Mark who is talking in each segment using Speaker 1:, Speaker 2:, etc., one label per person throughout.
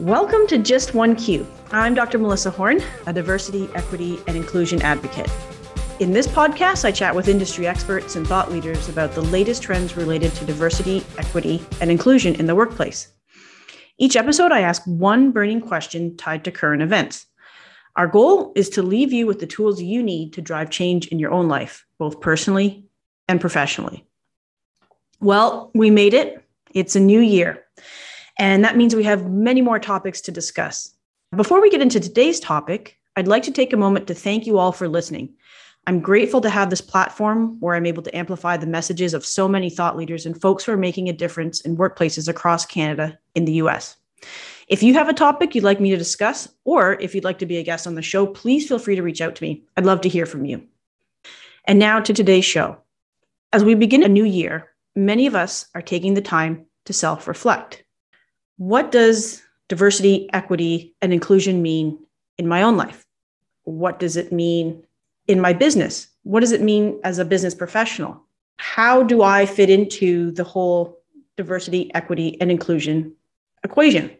Speaker 1: Welcome to Just One Q. I'm Dr. Melissa Horn, a diversity, equity, and inclusion advocate. In this podcast, I chat with industry experts and thought leaders about the latest trends related to diversity, equity, and inclusion in the workplace. Each episode, I ask one burning question tied to current events. Our goal is to leave you with the tools you need to drive change in your own life, both personally and professionally. Well, we made it. It's a new year. And that means we have many more topics to discuss. Before we get into today's topic, I'd like to take a moment to thank you all for listening. I'm grateful to have this platform where I'm able to amplify the messages of so many thought leaders and folks who are making a difference in workplaces across Canada in the US. If you have a topic you'd like me to discuss, or if you'd like to be a guest on the show, please feel free to reach out to me. I'd love to hear from you. And now to today's show. As we begin a new year, many of us are taking the time to self reflect. What does diversity, equity, and inclusion mean in my own life? What does it mean in my business? What does it mean as a business professional? How do I fit into the whole diversity, equity, and inclusion equation?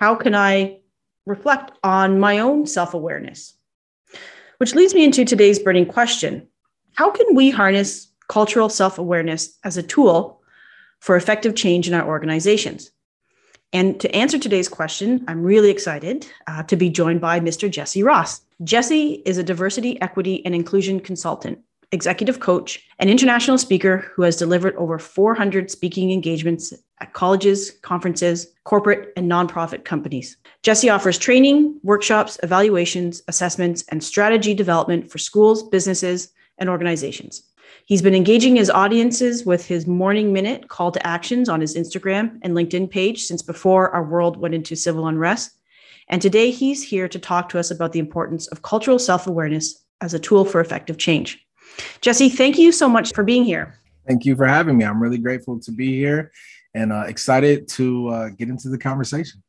Speaker 1: How can I reflect on my own self awareness? Which leads me into today's burning question How can we harness cultural self awareness as a tool for effective change in our organizations? And to answer today's question, I'm really excited uh, to be joined by Mr. Jesse Ross. Jesse is a diversity, equity, and inclusion consultant, executive coach, and international speaker who has delivered over 400 speaking engagements at colleges, conferences, corporate, and nonprofit companies. Jesse offers training, workshops, evaluations, assessments, and strategy development for schools, businesses, and organizations. He's been engaging his audiences with his morning minute call to actions on his Instagram and LinkedIn page since before our world went into civil unrest. And today he's here to talk to us about the importance of cultural self awareness as a tool for effective change. Jesse, thank you so much for being here.
Speaker 2: Thank you for having me. I'm really grateful to be here and uh, excited to uh, get into the conversation.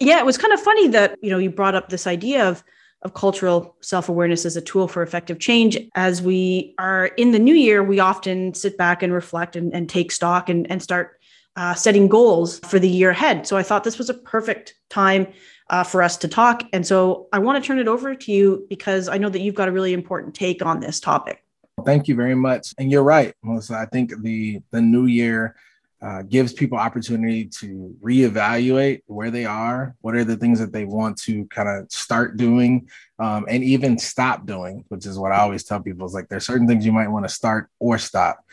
Speaker 1: Yeah, it was kind of funny that you know you brought up this idea of of cultural self awareness as a tool for effective change. As we are in the new year, we often sit back and reflect and, and take stock and, and start uh, setting goals for the year ahead. So I thought this was a perfect time uh, for us to talk. And so I want to turn it over to you because I know that you've got a really important take on this topic.
Speaker 2: Thank you very much. And you're right, Melissa. I think the the new year uh, gives people opportunity to reevaluate where they are, what are the things that they want to kind of start doing, um, and even stop doing, which is what I always tell people is like there's certain things you might want to start or stop.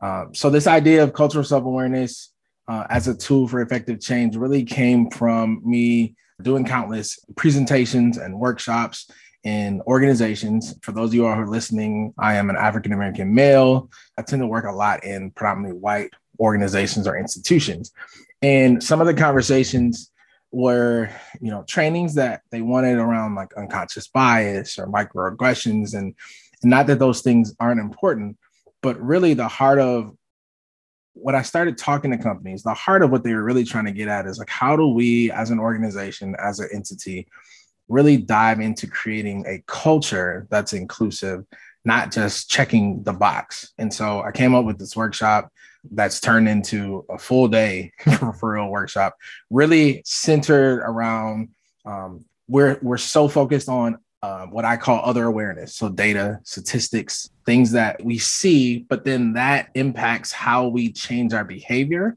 Speaker 2: Um, so this idea of cultural self-awareness uh, as a tool for effective change really came from me doing countless presentations and workshops in organizations. For those of you all who are listening, I am an African American male. I tend to work a lot in predominantly white organizations or institutions. And some of the conversations were, you know, trainings that they wanted around like unconscious bias or microaggressions. And, and not that those things aren't important, but really the heart of what I started talking to companies, the heart of what they were really trying to get at is like, how do we as an organization, as an entity, really dive into creating a culture that's inclusive, not just checking the box. And so I came up with this workshop that's turned into a full day referral workshop, really centered around um, we're we're so focused on uh, what I call other awareness, so data, statistics, things that we see, but then that impacts how we change our behavior.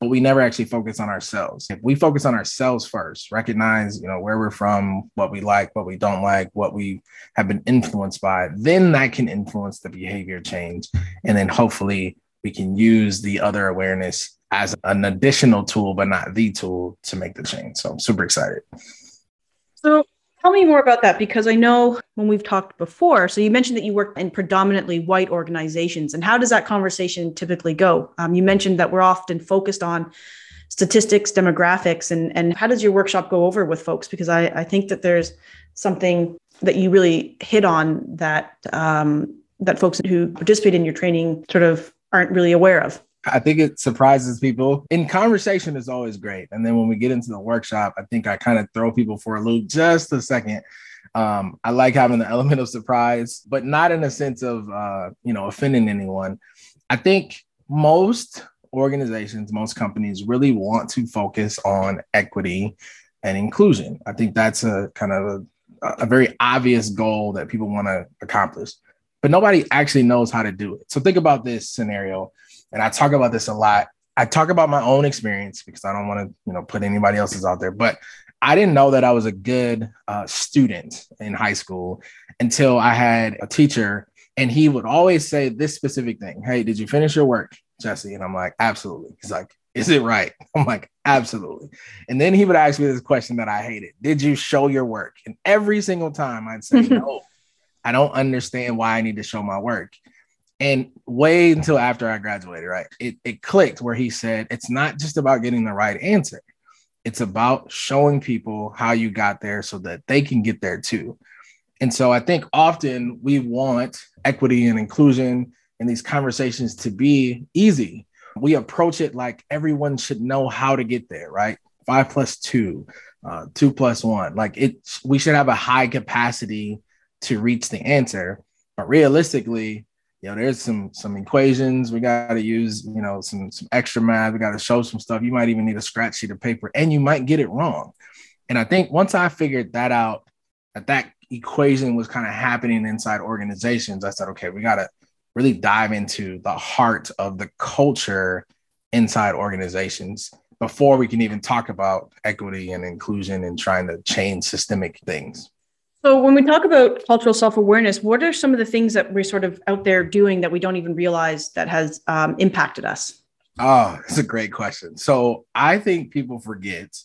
Speaker 2: But we never actually focus on ourselves. If we focus on ourselves first, recognize, you know, where we're from, what we like, what we don't like, what we have been influenced by, then that can influence the behavior change. And then hopefully we can use the other awareness as an additional tool, but not the tool to make the change. So I'm super excited.
Speaker 1: So tell me more about that because I know when we've talked before, so you mentioned that you work in predominantly white organizations. And how does that conversation typically go? Um, you mentioned that we're often focused on statistics, demographics, and, and how does your workshop go over with folks? Because I, I think that there's something that you really hit on that um, that folks who participate in your training sort of aren't really aware of.
Speaker 2: I think it surprises people. In conversation is always great. And then when we get into the workshop, I think I kind of throw people for a loop just a second. Um, I like having the element of surprise, but not in a sense of uh, you know offending anyone. I think most organizations, most companies really want to focus on equity and inclusion. I think that's a kind of a, a very obvious goal that people want to accomplish, but nobody actually knows how to do it. So think about this scenario, and I talk about this a lot. I talk about my own experience because I don't want to, you know, put anybody else's out there. But I didn't know that I was a good uh, student in high school until I had a teacher, and he would always say this specific thing: "Hey, did you finish your work, Jesse?" And I'm like, "Absolutely." He's like, "Is it right?" I'm like, "Absolutely." And then he would ask me this question that I hated: "Did you show your work?" And every single time I'd say, "No." I don't understand why I need to show my work. And way until after I graduated, right? It, it clicked where he said, it's not just about getting the right answer. It's about showing people how you got there so that they can get there too. And so I think often we want equity and inclusion in these conversations to be easy. We approach it like everyone should know how to get there, right? Five plus two, uh, two plus one. Like it, we should have a high capacity to reach the answer. But realistically, you know, there's some some equations we got to use. You know, some some extra math. We got to show some stuff. You might even need a scratch sheet of paper, and you might get it wrong. And I think once I figured that out, that that equation was kind of happening inside organizations, I said, okay, we got to really dive into the heart of the culture inside organizations before we can even talk about equity and inclusion and trying to change systemic things.
Speaker 1: So, when we talk about cultural self awareness, what are some of the things that we're sort of out there doing that we don't even realize that has um, impacted us?
Speaker 2: Oh, it's a great question. So, I think people forget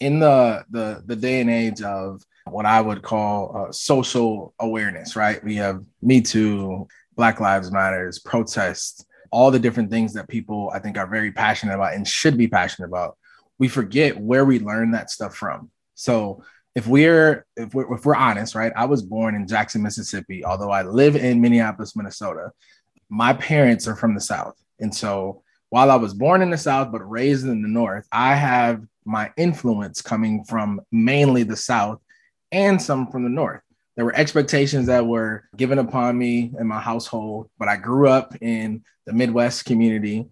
Speaker 2: in the the the day and age of what I would call uh, social awareness. Right? We have Me Too, Black Lives Matters, protests, all the different things that people I think are very passionate about and should be passionate about. We forget where we learn that stuff from. So if we're if we're if we're honest, right? I was born in Jackson, Mississippi, although I live in Minneapolis, Minnesota. My parents are from the South. And so while I was born in the South but raised in the North, I have my influence coming from mainly the South and some from the North. There were expectations that were given upon me in my household, but I grew up in the Midwest community.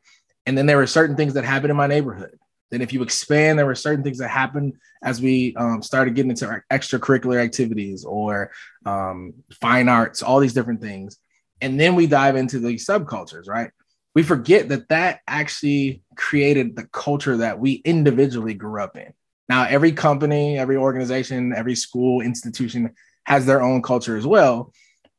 Speaker 2: And then there were certain things that happened in my neighborhood then, if you expand, there were certain things that happened as we um, started getting into our extracurricular activities or um, fine arts, all these different things. And then we dive into these subcultures, right? We forget that that actually created the culture that we individually grew up in. Now, every company, every organization, every school, institution has their own culture as well.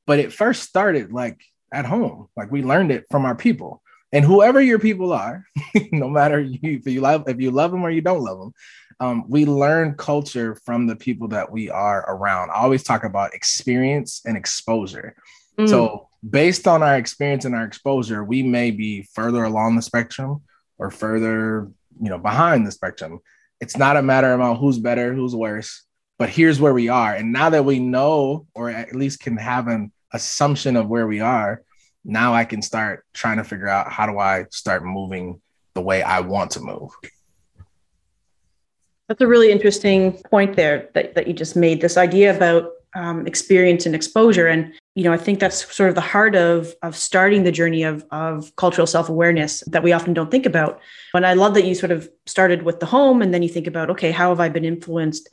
Speaker 2: But it first started like at home, like we learned it from our people and whoever your people are, no matter you, if you love if you love them or you don't love them, um, we learn culture from the people that we are around. I always talk about experience and exposure. Mm. So based on our experience and our exposure, we may be further along the spectrum or further, you know, behind the spectrum. It's not a matter about who's better, who's worse, but here's where we are. And now that we know, or at least can have an assumption of where we are, now I can start trying to figure out how do I start moving the way I want to move.
Speaker 1: That's a really interesting point there that, that you just made. This idea about um, experience and exposure, and you know, I think that's sort of the heart of of starting the journey of of cultural self awareness that we often don't think about. And I love that you sort of started with the home, and then you think about, okay, how have I been influenced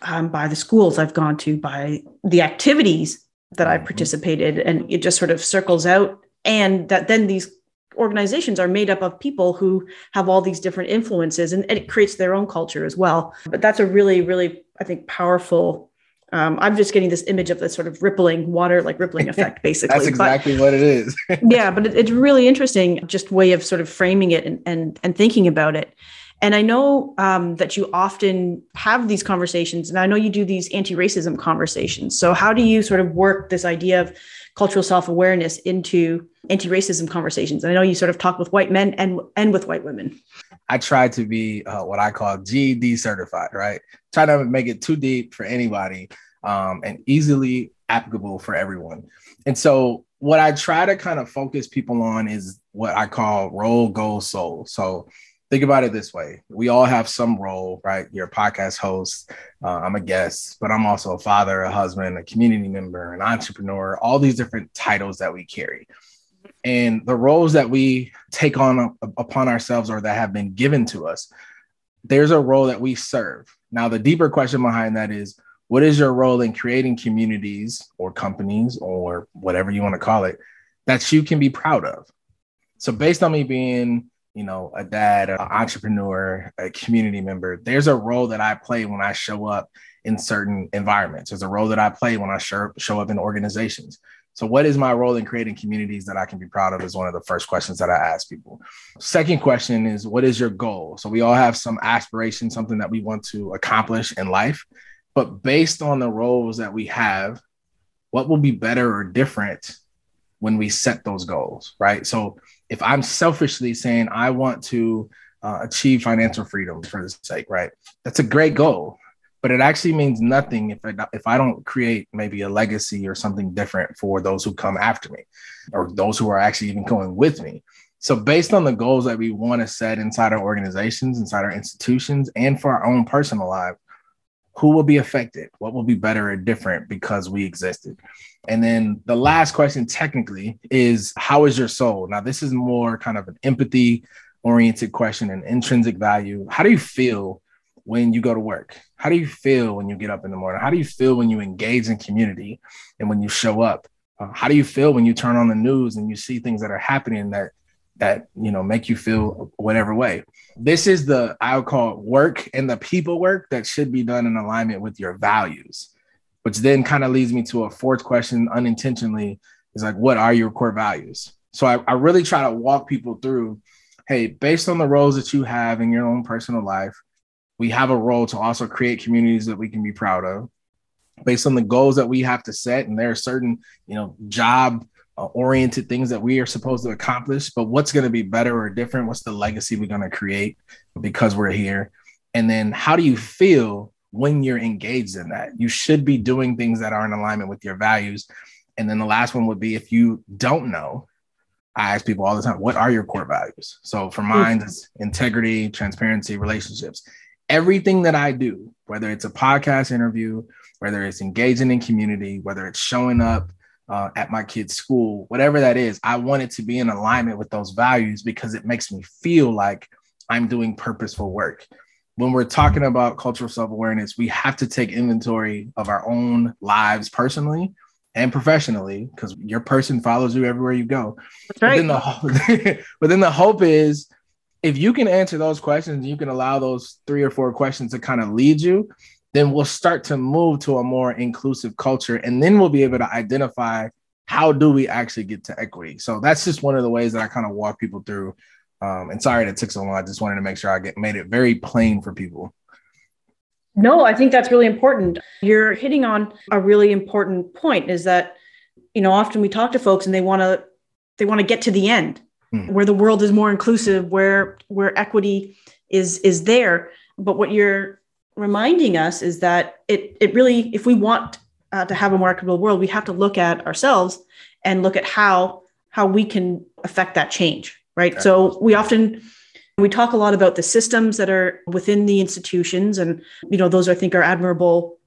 Speaker 1: um, by the schools I've gone to, by the activities that I mm-hmm. participated, and it just sort of circles out. And that then these organizations are made up of people who have all these different influences, and, and it creates their own culture as well. But that's a really, really, I think, powerful. Um, I'm just getting this image of this sort of rippling water, like rippling effect, basically.
Speaker 2: that's exactly but, what it is.
Speaker 1: yeah, but it, it's really interesting, just way of sort of framing it and and, and thinking about it. And I know um, that you often have these conversations, and I know you do these anti racism conversations. So, how do you sort of work this idea of cultural self awareness into anti racism conversations? And I know you sort of talk with white men and, and with white women.
Speaker 2: I try to be uh, what I call GED certified, right? Try to make it too deep for anybody um, and easily applicable for everyone. And so, what I try to kind of focus people on is what I call role, goal, soul. So, think about it this way we all have some role right you're a podcast host uh, i'm a guest but i'm also a father a husband a community member an entrepreneur all these different titles that we carry And the roles that we take on upon ourselves or that have been given to us, there's a role that we serve. Now, the deeper question behind that is what is your role in creating communities or companies or whatever you want to call it that you can be proud of? So, based on me being you know, a dad, an entrepreneur, a community member. There's a role that I play when I show up in certain environments. There's a role that I play when I show, show up in organizations. So, what is my role in creating communities that I can be proud of? Is one of the first questions that I ask people. Second question is, what is your goal? So, we all have some aspiration, something that we want to accomplish in life. But based on the roles that we have, what will be better or different when we set those goals, right? So, if I'm selfishly saying I want to uh, achieve financial freedom for the sake, right? That's a great goal, but it actually means nothing if I, if I don't create maybe a legacy or something different for those who come after me or those who are actually even going with me. So, based on the goals that we want to set inside our organizations, inside our institutions, and for our own personal life, who will be affected? What will be better or different because we existed? And then the last question, technically, is how is your soul? Now, this is more kind of an empathy oriented question and intrinsic value. How do you feel when you go to work? How do you feel when you get up in the morning? How do you feel when you engage in community and when you show up? Uh, how do you feel when you turn on the news and you see things that are happening that that you know make you feel whatever way? This is the I would call it work and the people work that should be done in alignment with your values which then kind of leads me to a fourth question unintentionally is like, what are your core values? So I, I really try to walk people through, hey, based on the roles that you have in your own personal life, we have a role to also create communities that we can be proud of based on the goals that we have to set and there are certain you know job uh, oriented things that we are supposed to accomplish but what's going to be better or different what's the legacy we're going to create because we're here and then how do you feel when you're engaged in that. You should be doing things that are in alignment with your values. And then the last one would be if you don't know, I ask people all the time, what are your core values? So for mine, it's integrity, transparency, relationships. Everything that I do, whether it's a podcast interview, whether it's engaging in community, whether it's showing up uh, at my kid's school, whatever that is, I want it to be in alignment with those values because it makes me feel like I'm doing purposeful work when we're talking about cultural self-awareness, we have to take inventory of our own lives personally and professionally because your person follows you everywhere you go.
Speaker 1: That's right.
Speaker 2: But then, the, but then the hope is if you can answer those questions, you can allow those three or four questions to kind of lead you, then we'll start to move to a more inclusive culture. And then we'll be able to identify how do we actually get to equity. So that's just one of the ways that I kind of walk people through um, and sorry that took so long. I just wanted to make sure I get made it very plain for people.
Speaker 1: No, I think that's really important. You're hitting on a really important point is that, you know, often we talk to folks and they want to they want to get to the end hmm. where the world is more inclusive, where where equity is is there. But what you're reminding us is that it it really, if we want uh, to have a more equitable world, we have to look at ourselves and look at how how we can affect that change right? Okay. So we often we talk a lot about the systems that are within the institutions and you know those I think are admirable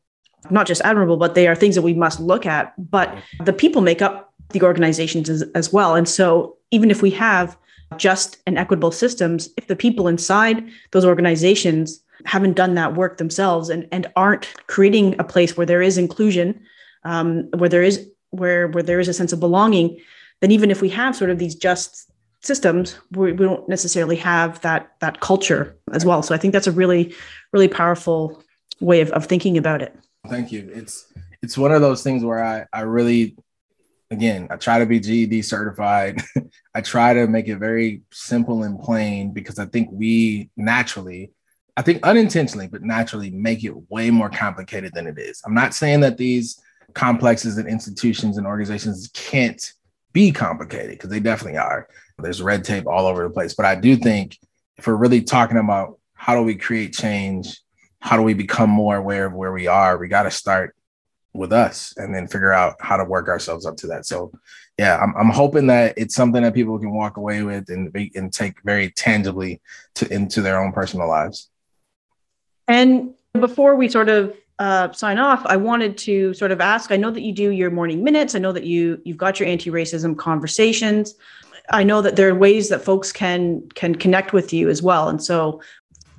Speaker 1: not just admirable but they are things that we must look at but the people make up the organizations as, as well and so even if we have just and equitable systems if the people inside those organizations haven't done that work themselves and, and aren't creating a place where there is inclusion um, where there is where where there is a sense of belonging then even if we have sort of these just systems we, we don't necessarily have that that culture as well. So i think that's a really really powerful way of, of thinking about it.
Speaker 2: Thank you. It's it's one of those things where i i really again i try to be ged certified. I try to make it very simple and plain because i think we naturally i think unintentionally but naturally make it way more complicated than it is i'm not saying that these complexes and institutions and organizations can't be complicated because they definitely are there's red tape all over the place. But I do think if we're really talking about how do we create change, how do we become more aware of where we are, we got to start with us and then figure out how to work ourselves up to that. So, yeah, I'm, I'm hoping that it's something that people can walk away with and and take very tangibly to into their own personal lives.
Speaker 1: And before we sort of uh, sign off, I wanted to sort of ask. I know that you do your morning minutes. I know that you you've got your anti-racism conversations. I know that there are ways that folks can can connect with you as well. And so,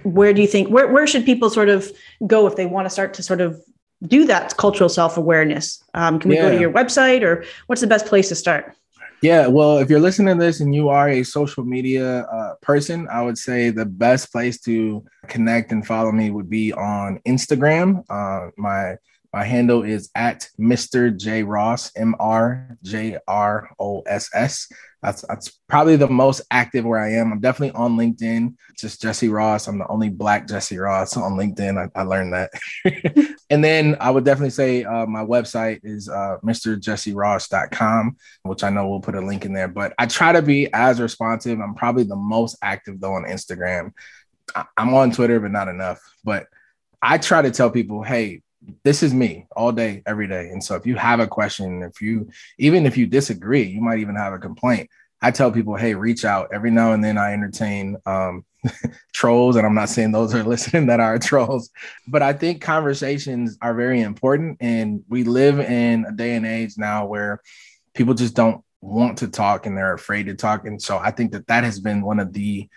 Speaker 1: where do you think where where should people sort of go if they want to start to sort of do that cultural self awareness? Um, can we yeah. go to your website, or what's the best place to start?
Speaker 2: Yeah, well, if you're listening to this and you are a social media uh, person, I would say the best place to connect and follow me would be on Instagram. Uh, my my handle is at Mr. J Ross, M R J R O S S. That's that's probably the most active where I am. I'm definitely on LinkedIn. Just Jesse Ross. I'm the only black Jesse Ross on LinkedIn. I, I learned that. and then I would definitely say uh, my website is uh, mrjesseross.com, which I know we'll put a link in there. But I try to be as responsive. I'm probably the most active though on Instagram. I, I'm on Twitter, but not enough. But I try to tell people, hey, this is me all day, every day. And so if you have a question, if you even if you disagree, you might even have a complaint. I tell people, hey, reach out. Every now and then I entertain um, trolls, and I'm not saying those are listening that are trolls, but I think conversations are very important. And we live in a day and age now where people just don't want to talk and they're afraid to talk. And so I think that that has been one of the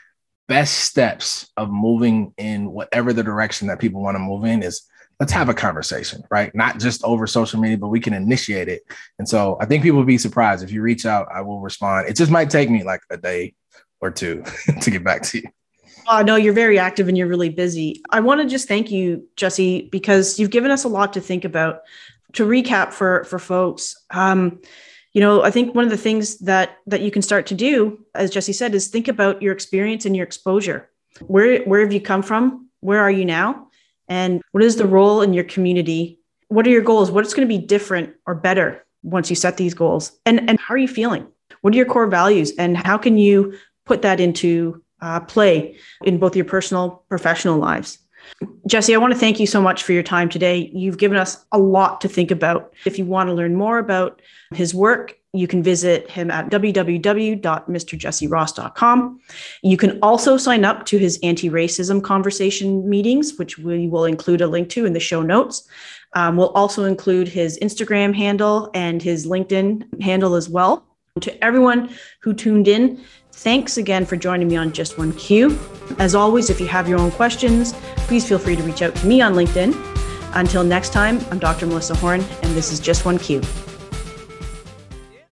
Speaker 2: best steps of moving in whatever the direction that people want to move in is let's have a conversation, right? Not just over social media, but we can initiate it. And so I think people will be surprised if you reach out, I will respond. It just might take me like a day or two to get back to you.
Speaker 1: Oh, no, you're very active and you're really busy. I want to just thank you, Jesse, because you've given us a lot to think about. To recap for for folks, um, you know, I think one of the things that that you can start to do, as Jesse said, is think about your experience and your exposure. Where where have you come from? Where are you now? And what is the role in your community? What are your goals? What's going to be different or better once you set these goals? And, and how are you feeling? What are your core values? And how can you put that into uh, play in both your personal, professional lives? Jesse, I want to thank you so much for your time today. You've given us a lot to think about. If you want to learn more about his work, you can visit him at www.mrjesseross.com. You can also sign up to his anti racism conversation meetings, which we will include a link to in the show notes. Um, we'll also include his Instagram handle and his LinkedIn handle as well. To everyone who tuned in, thanks again for joining me on Just One Q. As always, if you have your own questions, please feel free to reach out to me on LinkedIn. Until next time, I'm Dr. Melissa Horn, and this is Just One Q.